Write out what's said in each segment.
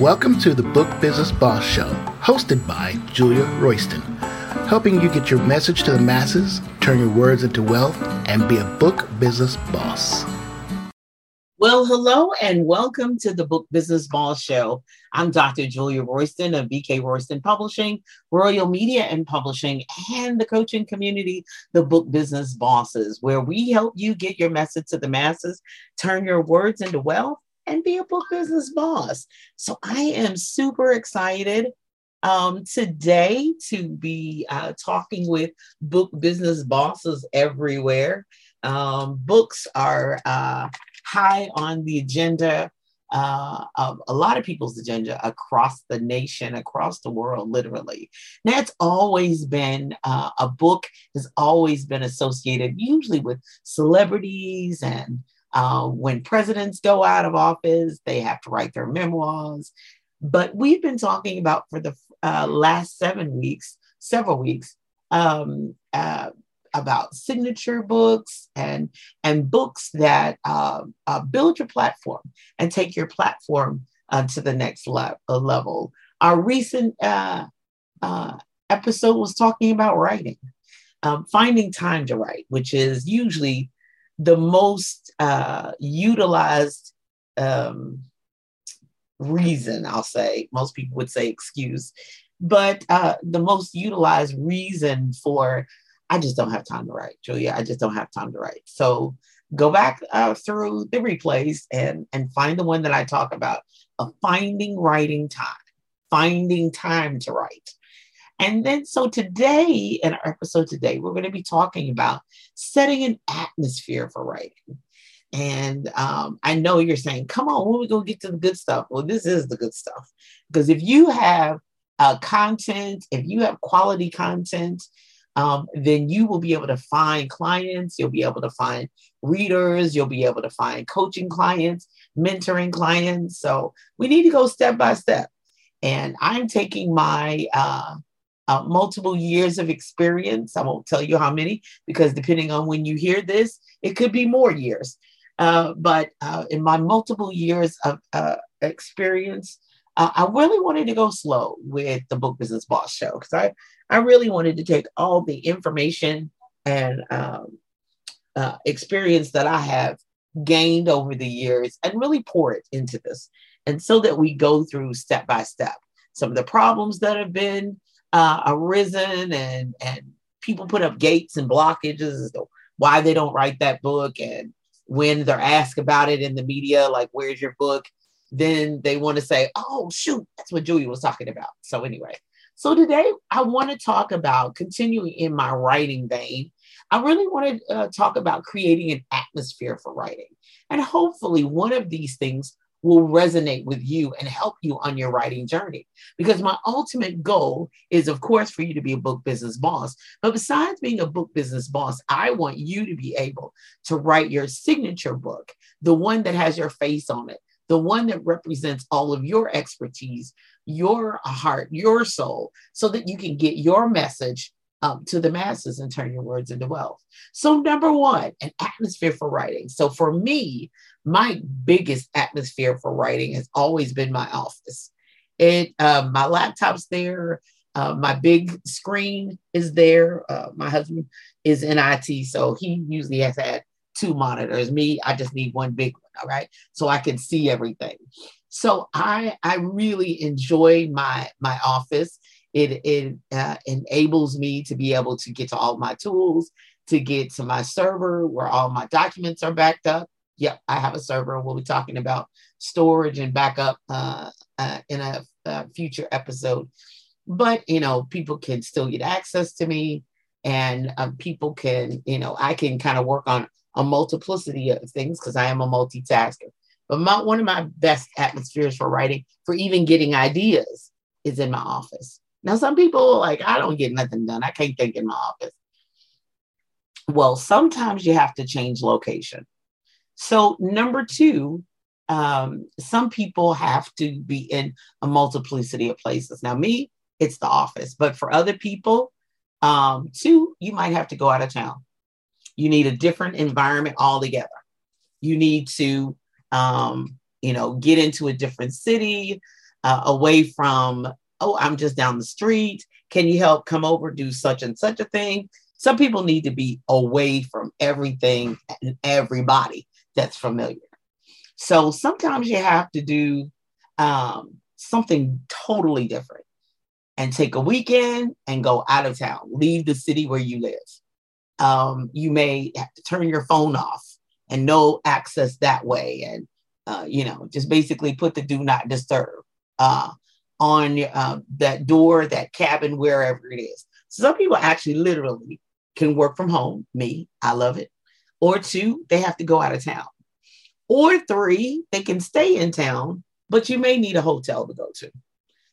Welcome to the Book Business Boss Show, hosted by Julia Royston, helping you get your message to the masses, turn your words into wealth, and be a book business boss. Well, hello and welcome to the Book Business Boss Show. I'm Dr. Julia Royston of BK Royston Publishing, Royal Media and Publishing, and the coaching community, the Book Business Bosses, where we help you get your message to the masses, turn your words into wealth, and be a book business boss. So I am super excited um, today to be uh, talking with book business bosses everywhere. Um, books are uh, high on the agenda uh, of a lot of people's agenda across the nation, across the world, literally. Now, it's always been uh, a book has always been associated usually with celebrities and uh, when presidents go out of office, they have to write their memoirs. But we've been talking about for the uh, last seven weeks, several weeks, um, uh, about signature books and and books that uh, uh, build your platform and take your platform uh, to the next le- level. Our recent episode was talking about writing, um, finding time to write, which is usually the most uh, utilized um, reason, I'll say, most people would say excuse, but uh, the most utilized reason for, I just don't have time to write, Julia, I just don't have time to write. So go back uh, through the replays and, and find the one that I talk about of finding writing time, finding time to write. And then, so today, in our episode today, we're going to be talking about setting an atmosphere for writing. And um, I know you're saying, come on, when we to get to the good stuff? Well, this is the good stuff. Because if you have uh, content, if you have quality content, um, then you will be able to find clients, you'll be able to find readers, you'll be able to find coaching clients, mentoring clients. So we need to go step by step. And I'm taking my uh, uh, multiple years of experience. I won't tell you how many because depending on when you hear this, it could be more years. Uh, but uh, in my multiple years of uh, experience, uh, I really wanted to go slow with the Book Business Boss Show because I, I really wanted to take all the information and um, uh, experience that I have gained over the years and really pour it into this. And so that we go through step by step some of the problems that have been uh, arisen and and people put up gates and blockages why they don't write that book and when they're asked about it in the media like where's your book? Then they want to say oh shoot that's what julia was talking about. So anyway. So today i want to talk about continuing in my writing vein. I really want to uh, talk about creating an atmosphere for writing. And hopefully one of these things will resonate with you and help you on your writing journey. Because my ultimate goal is, of course, for you to be a book business boss. But besides being a book business boss, I want you to be able to write your signature book, the one that has your face on it, the one that represents all of your expertise, your heart, your soul, so that you can get your message um, to the masses and turn your words into wealth. So, number one, an atmosphere for writing. So, for me, my biggest atmosphere for writing has always been my office. It, uh, my laptop's there. Uh, my big screen is there. Uh, my husband is in IT, so he usually has had two monitors. Me, I just need one big one. All right, so I can see everything. So I I really enjoy my my office. It it uh, enables me to be able to get to all my tools, to get to my server where all my documents are backed up yep, I have a server. We'll be talking about storage and backup uh, uh, in a, a, future episode. But you know, people can still get access to me, and um, people can, you know, I can kind of work on a multiplicity of things because I am a multitasker. But my, one of my best atmospheres for writing, for even getting ideas, is in my office. Now, some people like, I don't get nothing done. I can't think in my office. Well, sometimes you have to change location. So, number two, um, some people have to be in a multiplicity of places. Now, me, it's the office, but for other people, um, two, you might have to go out of town. You need a different environment altogether. You need to, um, you know, get into a different city. uh, away from, oh, I'm just down the street. Can you help come over, do such and such a thing? Some people need to be away from everything and everybody that's familiar. So sometimes you have to do um, something totally different and take a weekend and go out of town, leave the city where you live. Um, you may have to turn your phone off and no access that way. And, uh, you know, just basically put the do not disturb uh, on uh, that door, that cabin, wherever it is. So some people actually literally can work from home. Me, I love it. Or two, they have to go out of town. Or three, they can stay in town, but you may need a hotel to go to.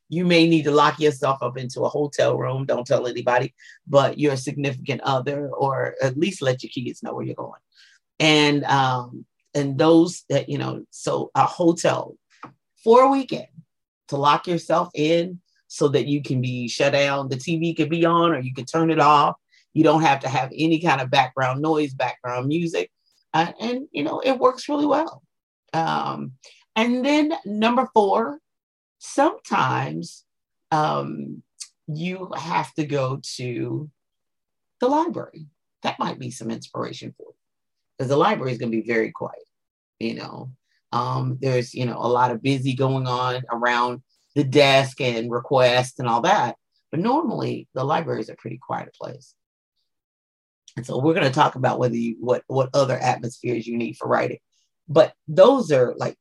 You may need to lock yourself up into a hotel room. Don't tell anybody, but your significant other, or at least let your kids know where you're going. And um, and those that you know, so a hotel for a weekend to lock yourself in so that you can be shut down. The TV could be on, or you can turn it off. You don't have to have any kind of background noise, background music, uh, and you know it works really well. Um, and then number four, sometimes um, you have to go to the library. That might be some inspiration for you because the library is going to be very quiet. You know, um, there's you know a lot of busy going on around the desk and requests and all that. But normally the library is a pretty quiet place. And so we're going to talk about whether you what what other atmospheres you need for writing. But those are like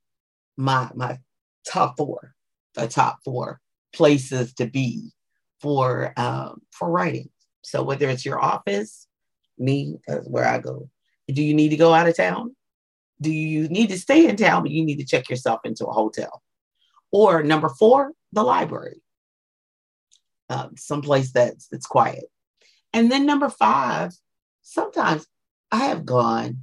my my top four, the top four places to be for um, for writing. So whether it's your office, me, that's where I go. Do you need to go out of town? Do you need to stay in town, but you need to check yourself into a hotel? Or number four, the library, um, someplace that's that's quiet. And then number five, sometimes I have gone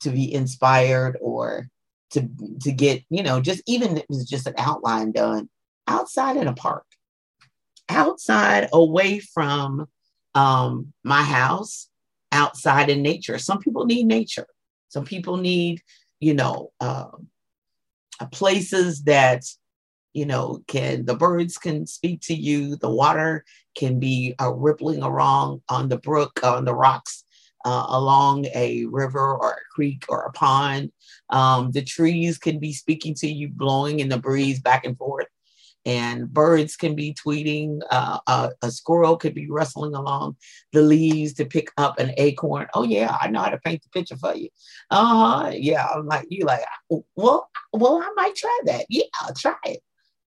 to be inspired or to to get you know just even it was just an outline done outside in a park, outside away from um, my house, outside in nature. Some people need nature. Some people need you know um, places that you know can the birds can speak to you the water can be uh, rippling along on the brook on the rocks uh, along a river or a creek or a pond. Um, the trees can be speaking to you blowing in the breeze back and forth and birds can be tweeting uh, a, a, squirrel could be rustling along the leaves to pick up an acorn. Oh yeah i know how to paint the picture for you. Uh-huh yeah i'm like you like well well i might try that. Yeah i'll try it.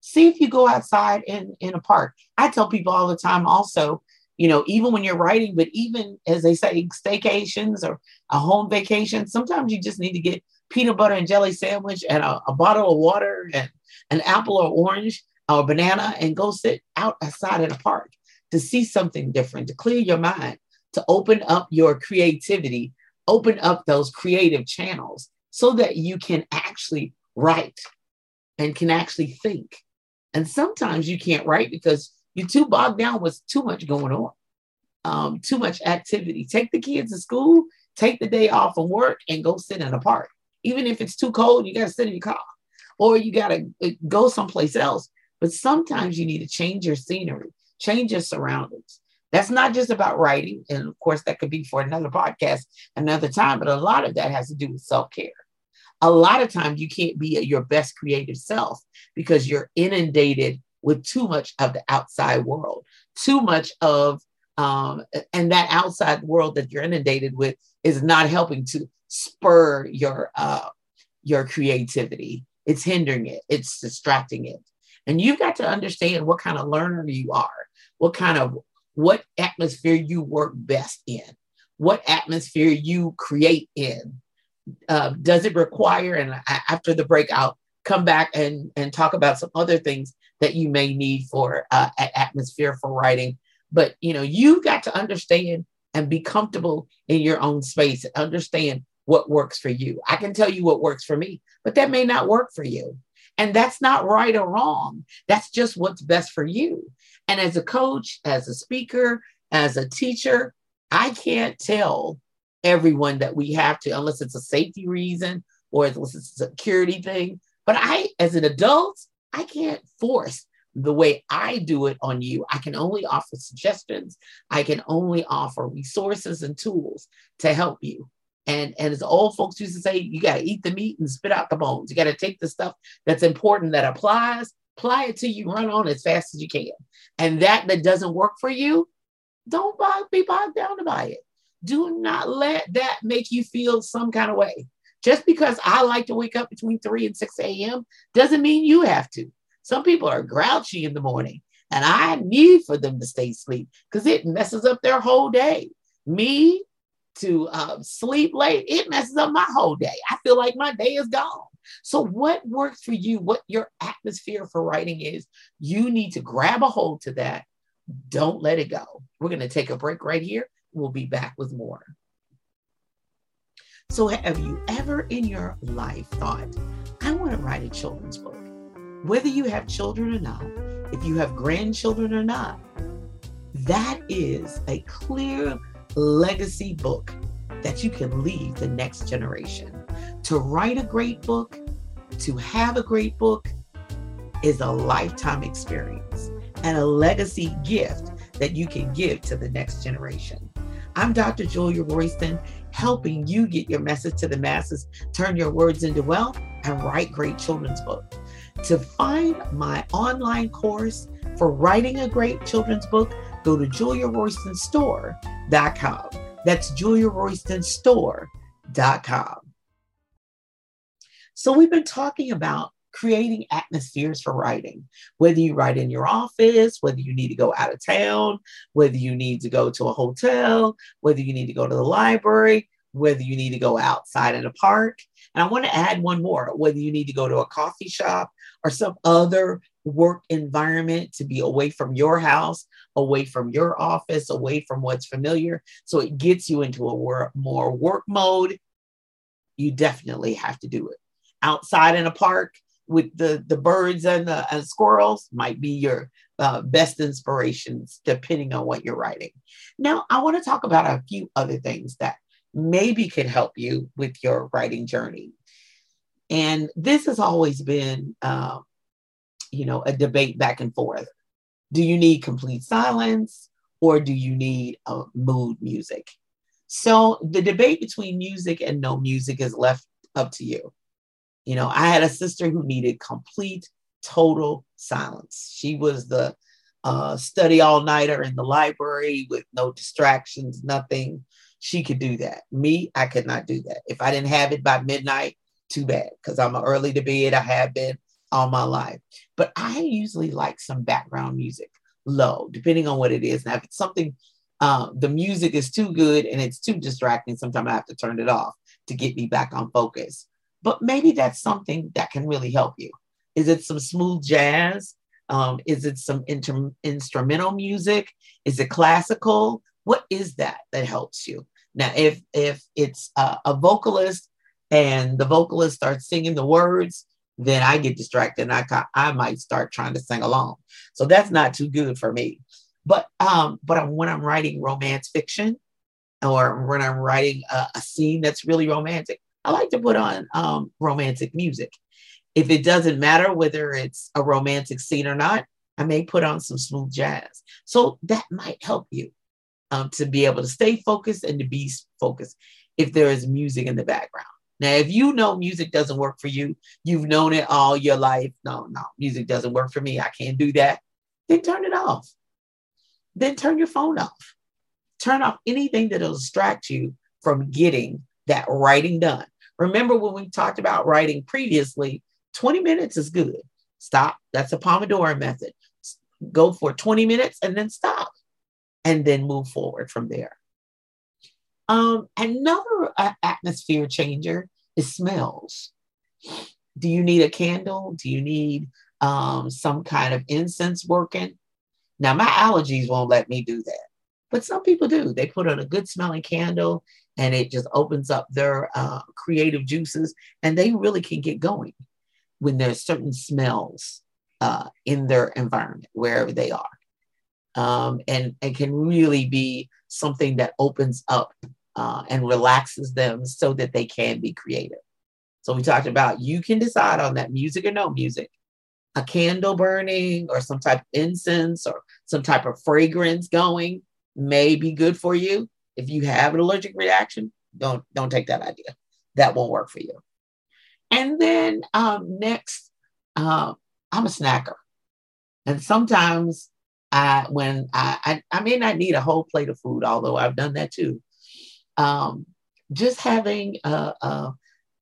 See if you go outside in in a park. I tell people all the time also you know even when you're writing but even as they say staycations or a home vacation sometimes you just need to get peanut butter and jelly sandwich and a, a bottle of water and an apple or orange or banana and go sit out outside in a park to see something different to clear your mind to open up your creativity open up those creative channels so that you can actually write and can actually think. And sometimes you can't write because you're too bogged down with too much going on, um, too much activity. Take the kids to school, take the day off from work, and go sit in a park. Even if it's too cold, you got to sit in your car or you got to uh, go someplace else. But sometimes you need to change your scenery, change your surroundings. That's not just about writing. And of course, that could be for another podcast another time, but a lot of that has to do with self care a lot of times you can't be your best creative self because you're inundated with too much of the outside world, too much of, um, and that outside world that you're inundated with is not helping to spur your uh, your creativity. It's hindering it. It's distracting it. And you've got to understand what kind of learner you are, what kind of what atmosphere you work best in, what atmosphere you create in uh, does it require, and after the break, I'll come back and, and talk about some other things that you may need for uh, atmosphere for writing. But you know, you've got to understand and be comfortable in your own space and understand what works for you. I can tell you what works for me, but that may not work for you. And that's not right or wrong. That's just what's best for you. And as a coach, as a speaker, as a teacher, I can't tell everyone that we have to, unless it's a safety reason or unless it's a security thing. But I, as an adult, I can't force the way I do it on you. I can only offer suggestions. I can only offer resources and tools to help you. And, and as old folks used to say, you got to eat the meat and spit out the bones. You got to take the stuff that's important that applies, apply it to you, run on as fast as you can. And that that doesn't work for you, don't be bogged down by it. Do not let that make you feel some kind of way. Just because I like to wake up between 3 and 6 a.m. doesn't mean you have to. Some people are grouchy in the morning, and I need for them to stay asleep because it messes up their whole day. Me to uh, sleep late, it messes up my whole day. I feel like my day is gone. So, what works for you, what your atmosphere for writing is, you need to grab a hold to that. Don't let it go. We're going to take a break right here. We'll be back with more. So, have you ever in your life thought, I want to write a children's book? Whether you have children or not, if you have grandchildren or not, that is a clear legacy book that you can leave the next generation. To write a great book, to have a great book, is a lifetime experience and a legacy gift that you can give to the next generation. I'm Dr. Julia Royston, helping you get your message to the masses, turn your words into wealth, and write great children's books. To find my online course for writing a great children's book, go to juliaroystonstore.com. That's juliaroystonstore.com. So we've been talking about creating atmospheres for writing, whether you write in your office, whether you need to go out of town, whether you need to go to a hotel, whether you need to go to the library, whether you need to go outside in a park. And I want to add one more whether you need to go to a coffee shop or some other work environment to be away from your house, away from your office, away from what's familiar. So it gets you into a work, more work mode. You definitely have to do it. Outside in a park with the, the birds and the and squirrels might be your uh, best inspirations, depending on what you're writing. Now, I want to talk about a few other things that maybe could help you with your writing journey. And this has always been, uh, you know, a debate back and forth. Do you need complete silence or do you need a mood music? So the debate between music and no music is left up to you. You know, I had a sister who needed complete, total silence. She was the uh, study all nighter in the library with no distractions, nothing she could do that. Me, I could not do that. If I didn't have it by midnight, too bad, because I'm early to bed. I have been all my life. But I usually like some background music, low, depending on what it is. Now, if it's something, uh, the music is too good and it's too distracting, sometimes I have to turn it off to get me back on focus. But maybe that's something that can really help you. Is it some smooth jazz? Um, is it some inter- instrumental music? Is it classical? What is that that helps you? Now, if if it's a, a vocalist and the vocalist starts singing the words, then I get distracted and I I might start trying to sing along. So that's not too good for me. But um, but when I'm writing romance fiction, or when I'm writing a, a scene that's really romantic, I like to put on um, romantic music. If it doesn't matter whether it's a romantic scene or not, I may put on some smooth jazz. So that might help you um, to be able to stay focused and to be focused if there is music in the background. Now, if you know music doesn't work for you, you've known it all your life. No, no, music doesn't work for me. I can't do that. Then turn it off. Then turn your phone off. Turn off anything that'll distract you from getting that writing done. Remember when we talked about writing previously, 20 minutes is good. Stop. That's a Pomodoro method. Go for 20 minutes and then stop and then move forward from there. Um, another uh, atmosphere changer is smells. Do you need a candle? Do you need um, some kind of incense working? Now, my allergies won't let me do that, but some people do. They put on a good smelling candle and it just opens up their uh, creative juices and they really can get going when there's certain smells uh, in their environment, wherever they are um, and it can really be something that opens up uh, and relaxes them so that they can be creative. So we talked about you can decide on that music or no music. a candle burning or some type of incense or some type of fragrance going may be good for you. If you have an allergic reaction, don't don't take that idea. That won't work for you. And then um, next, uh, I'm a snacker, and sometimes I when I, I, I may not need a whole plate of food, although I've done that too. Um, just having a, a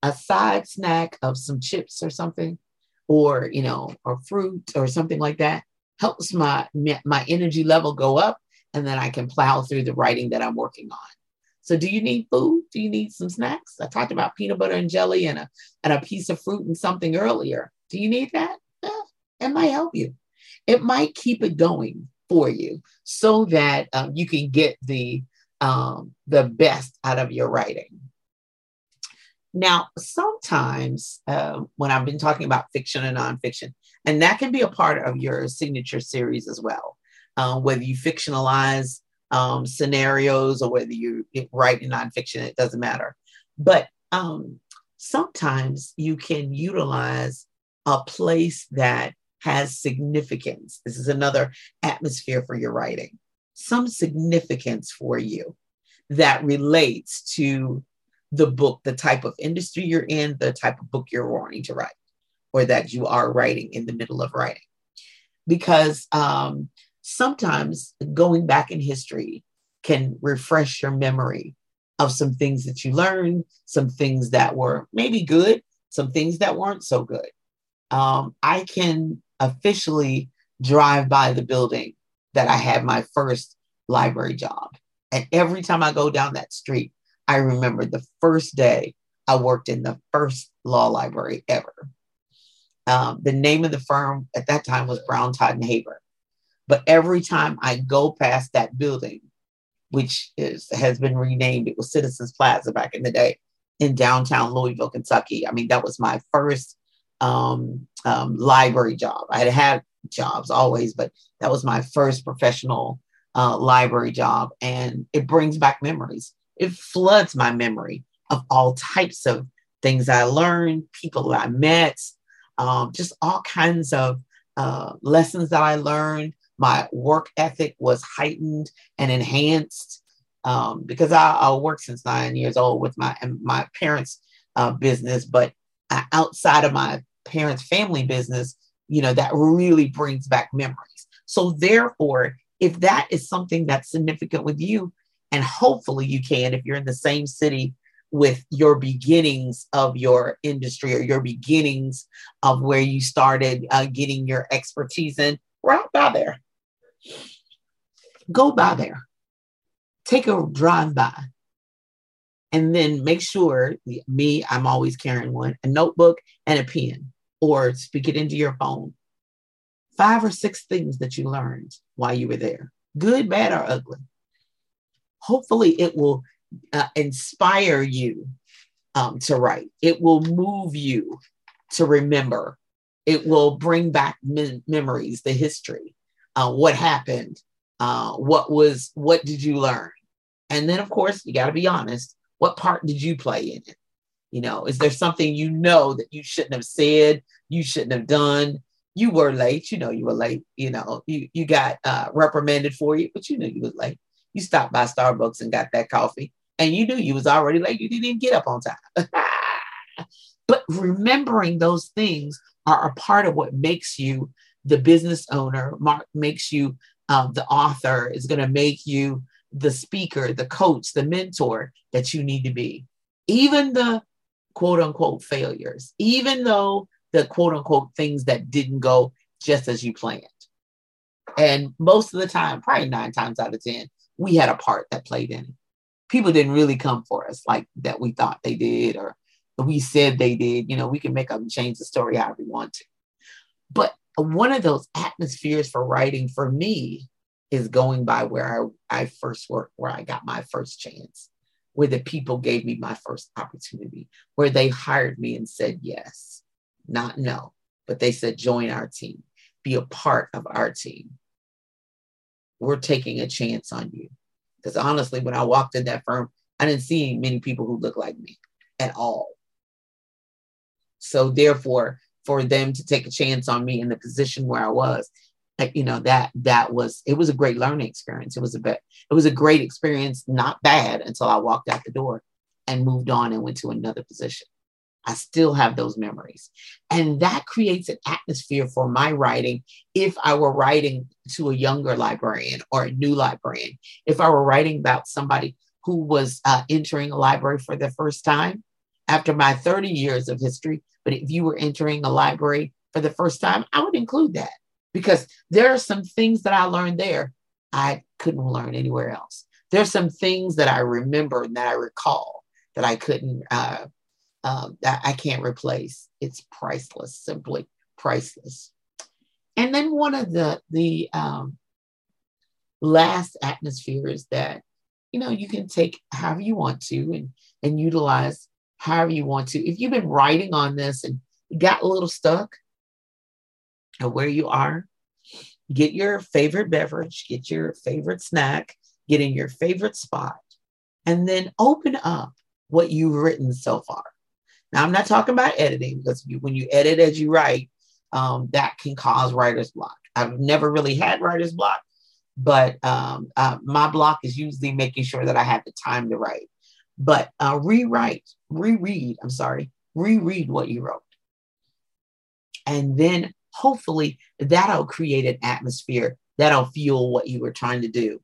a side snack of some chips or something, or you know, or fruit or something like that helps my my energy level go up, and then I can plow through the writing that I'm working on. So, do you need food? Do you need some snacks? I talked about peanut butter and jelly and a and a piece of fruit and something earlier. Do you need that? Yeah, it might help you. It might keep it going for you so that um, you can get the um, the best out of your writing. Now, sometimes uh, when I've been talking about fiction and nonfiction, and that can be a part of your signature series as well, uh, whether you fictionalize um, scenarios or whether you write in nonfiction, it doesn't matter. But um, sometimes you can utilize a place that has significance. This is another atmosphere for your writing, some significance for you that relates to the book, the type of industry you're in, the type of book you're wanting to write, or that you are writing in the middle of writing. Because um, sometimes going back in history can refresh your memory of some things that you learned, some things that were maybe good, some things that weren't so good. Um, I can officially drive by the building that I had my first library job. And every time I go down that street, I remember the first day I worked in the first law library ever. Um, the name of the firm at that time was Brown Todd and Heyburn. But every time I go past that building, which is has been renamed, it was Citizens Plaza back in the day in downtown Louisville, Kentucky. I mean, that was my first um, um, library job. I had had jobs always, but that was my first professional uh, library job, and it brings back memories. It floods my memory of all types of things I learned, people I met, um, just all kinds of uh, lessons that I learned, my work ethic was heightened and enhanced um, because I, I worked since nine years old with my my parents' uh, business, but outside of my parents' family business, you know, that really brings back memories. So therefore, if that is something that's significant with you, and hopefully you can, if you're in the same city with your beginnings of your industry or your beginnings of where you started uh, getting your expertise in, right by there. Go by there, take a drive by, and then make sure me, I'm always carrying one, a notebook and a pen, or speak it into your phone. Five or six things that you learned while you were there, good, bad, or ugly. Hopefully, it will uh, inspire you um, to write. It will move you to remember. It will bring back me- memories, the history uh, what happened, uh, what was, what did you learn? And then, of course, you got to be honest. What part did you play in it? You know, is there something you know that you shouldn't have said, you shouldn't have done? You were late. You know, you were late. You know, you you got uh, reprimanded for it but you knew you was late. You stopped by Starbucks and got that coffee, and you knew you was already late. You didn't even get up on time. but remembering those things are a part of what makes you the business owner, Mark makes you um, the author, is going to make you the speaker, the coach, the mentor that you need to be. Even the quote unquote failures, even though the quote unquote things that didn't go just as you planned. And most of the time, probably nine times out of 10, we had a part that played in it. People didn't really come for us like that we thought they did or we said they did. You know, we can make up and change the story however we want to. But one of those atmospheres for writing for me is going by where I, I first worked, where I got my first chance, where the people gave me my first opportunity, where they hired me and said yes, not no, but they said join our team, be a part of our team. We're taking a chance on you. Because honestly, when I walked in that firm, I didn't see many people who look like me at all. So therefore, for them to take a chance on me in the position where I was. You know, that that was it was a great learning experience. It was a bit, it was a great experience, not bad until I walked out the door and moved on and went to another position. I still have those memories. And that creates an atmosphere for my writing if I were writing to a younger librarian or a new librarian. If I were writing about somebody who was uh, entering a library for the first time after my 30 years of history, but if you were entering a library for the first time, I would include that because there are some things that I learned there I couldn't learn anywhere else. There's some things that I remember and that I recall that I couldn't uh, um, that I can't replace. It's priceless, simply priceless. And then one of the the um, last atmospheres that you know you can take however you want to and and utilize however you want to. If you've been writing on this and got a little stuck at where you are, get your favorite beverage, get your favorite snack, get in your favorite spot, and then open up what you've written so far. Now, I'm not talking about editing because you, when you edit as you write, um, that can cause writer's block. I've never really had writer's block, but um, uh, my block is usually making sure that I have the time to write. But uh, rewrite, reread, I'm sorry, reread what you wrote. And then hopefully that'll create an atmosphere that'll fuel what you were trying to do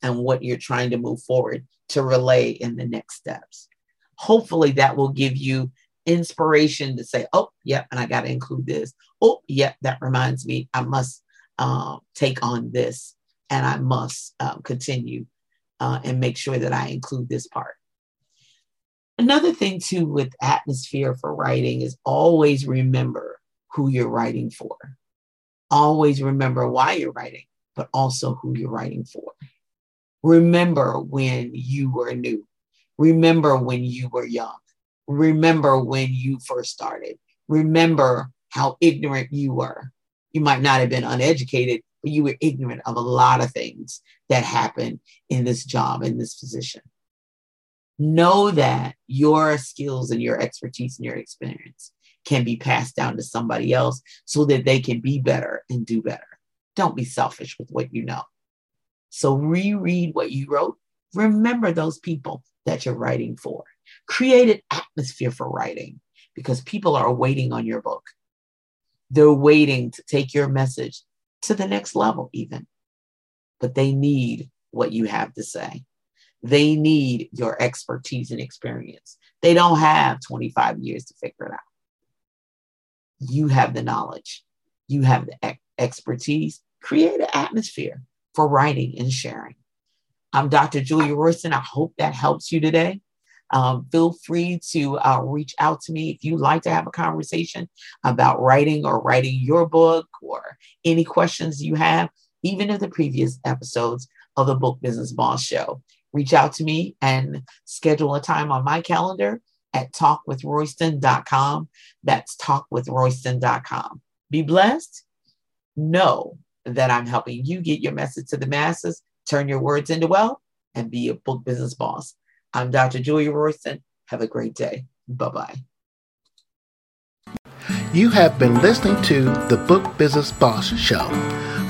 and what you're trying to move forward to relay in the next steps. Hopefully that will give you inspiration to say, oh, yep, and I got to include this. Oh, yep, that reminds me, I must uh, take on this and I must uh, continue uh, and make sure that I include this part. Another thing, too, with atmosphere for writing is always remember who you're writing for. Always remember why you're writing, but also who you're writing for. Remember when you were new. Remember when you were young remember when you first started. Remember how ignorant you were. You might not have been uneducated, but you were ignorant of a lot of things that happen in this job, in this position. Know that your skills and your expertise and your experience can be passed down to somebody else so that they can be better and do better. Don't be selfish with what you know. So reread what you wrote. Remember those people that you're writing for. Create an atmosphere for writing because people are waiting on your book. They're waiting to take your message to the next level, even. But they need what you have to say. They need your expertise and experience. They don't have 25 years to figure it out. You have the knowledge, you have the expertise. Create an atmosphere for writing and sharing. I'm Dr. Julia Royston. I hope that helps you today. Um, feel free to uh, reach out to me if you'd like to have a conversation about writing or writing your book or any questions you have, even in the previous episodes of the Book Business Boss Show. Reach out to me and schedule a time on my calendar at talkwithroyston.com. That's talkwithroyston.com. Be blessed. Know that I'm helping you get your message to the masses, turn your words into wealth, and be a book business boss. I'm Dr. Julia Royston. Have a great day. Bye bye. You have been listening to the Book Business Boss Show.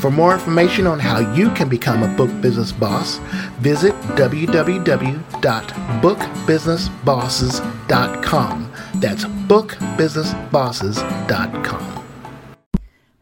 For more information on how you can become a book business boss, visit www.bookbusinessbosses.com. That's bookbusinessbosses.com.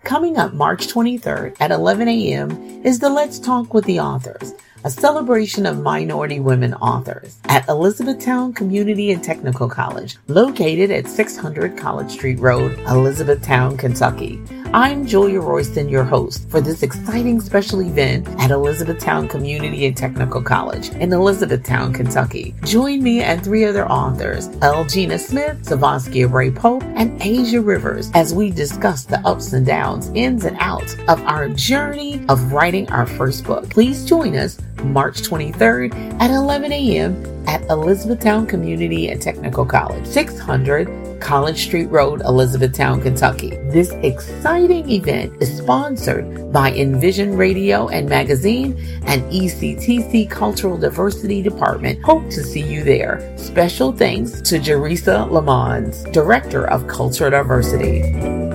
Coming up March 23rd at 11 a.m. is the Let's Talk with the Authors a celebration of minority women authors at Elizabethtown Community and Technical College, located at 600 College Street Road, Elizabethtown, Kentucky. I'm Julia Royston, your host for this exciting special event at Elizabethtown Community and Technical College in Elizabethtown, Kentucky. Join me and three other authors, L. Gina Smith, Savaskia Ray Pope, and Asia Rivers, as we discuss the ups and downs, ins and outs of our journey of writing our first book. Please join us March 23rd at 11 a.m. at Elizabethtown Community and Technical College, 600 College Street Road, Elizabethtown, Kentucky. This exciting event is sponsored by Envision Radio and Magazine and ECTC Cultural Diversity Department. Hope to see you there. Special thanks to Jerisa Lamons, Director of Cultural Diversity.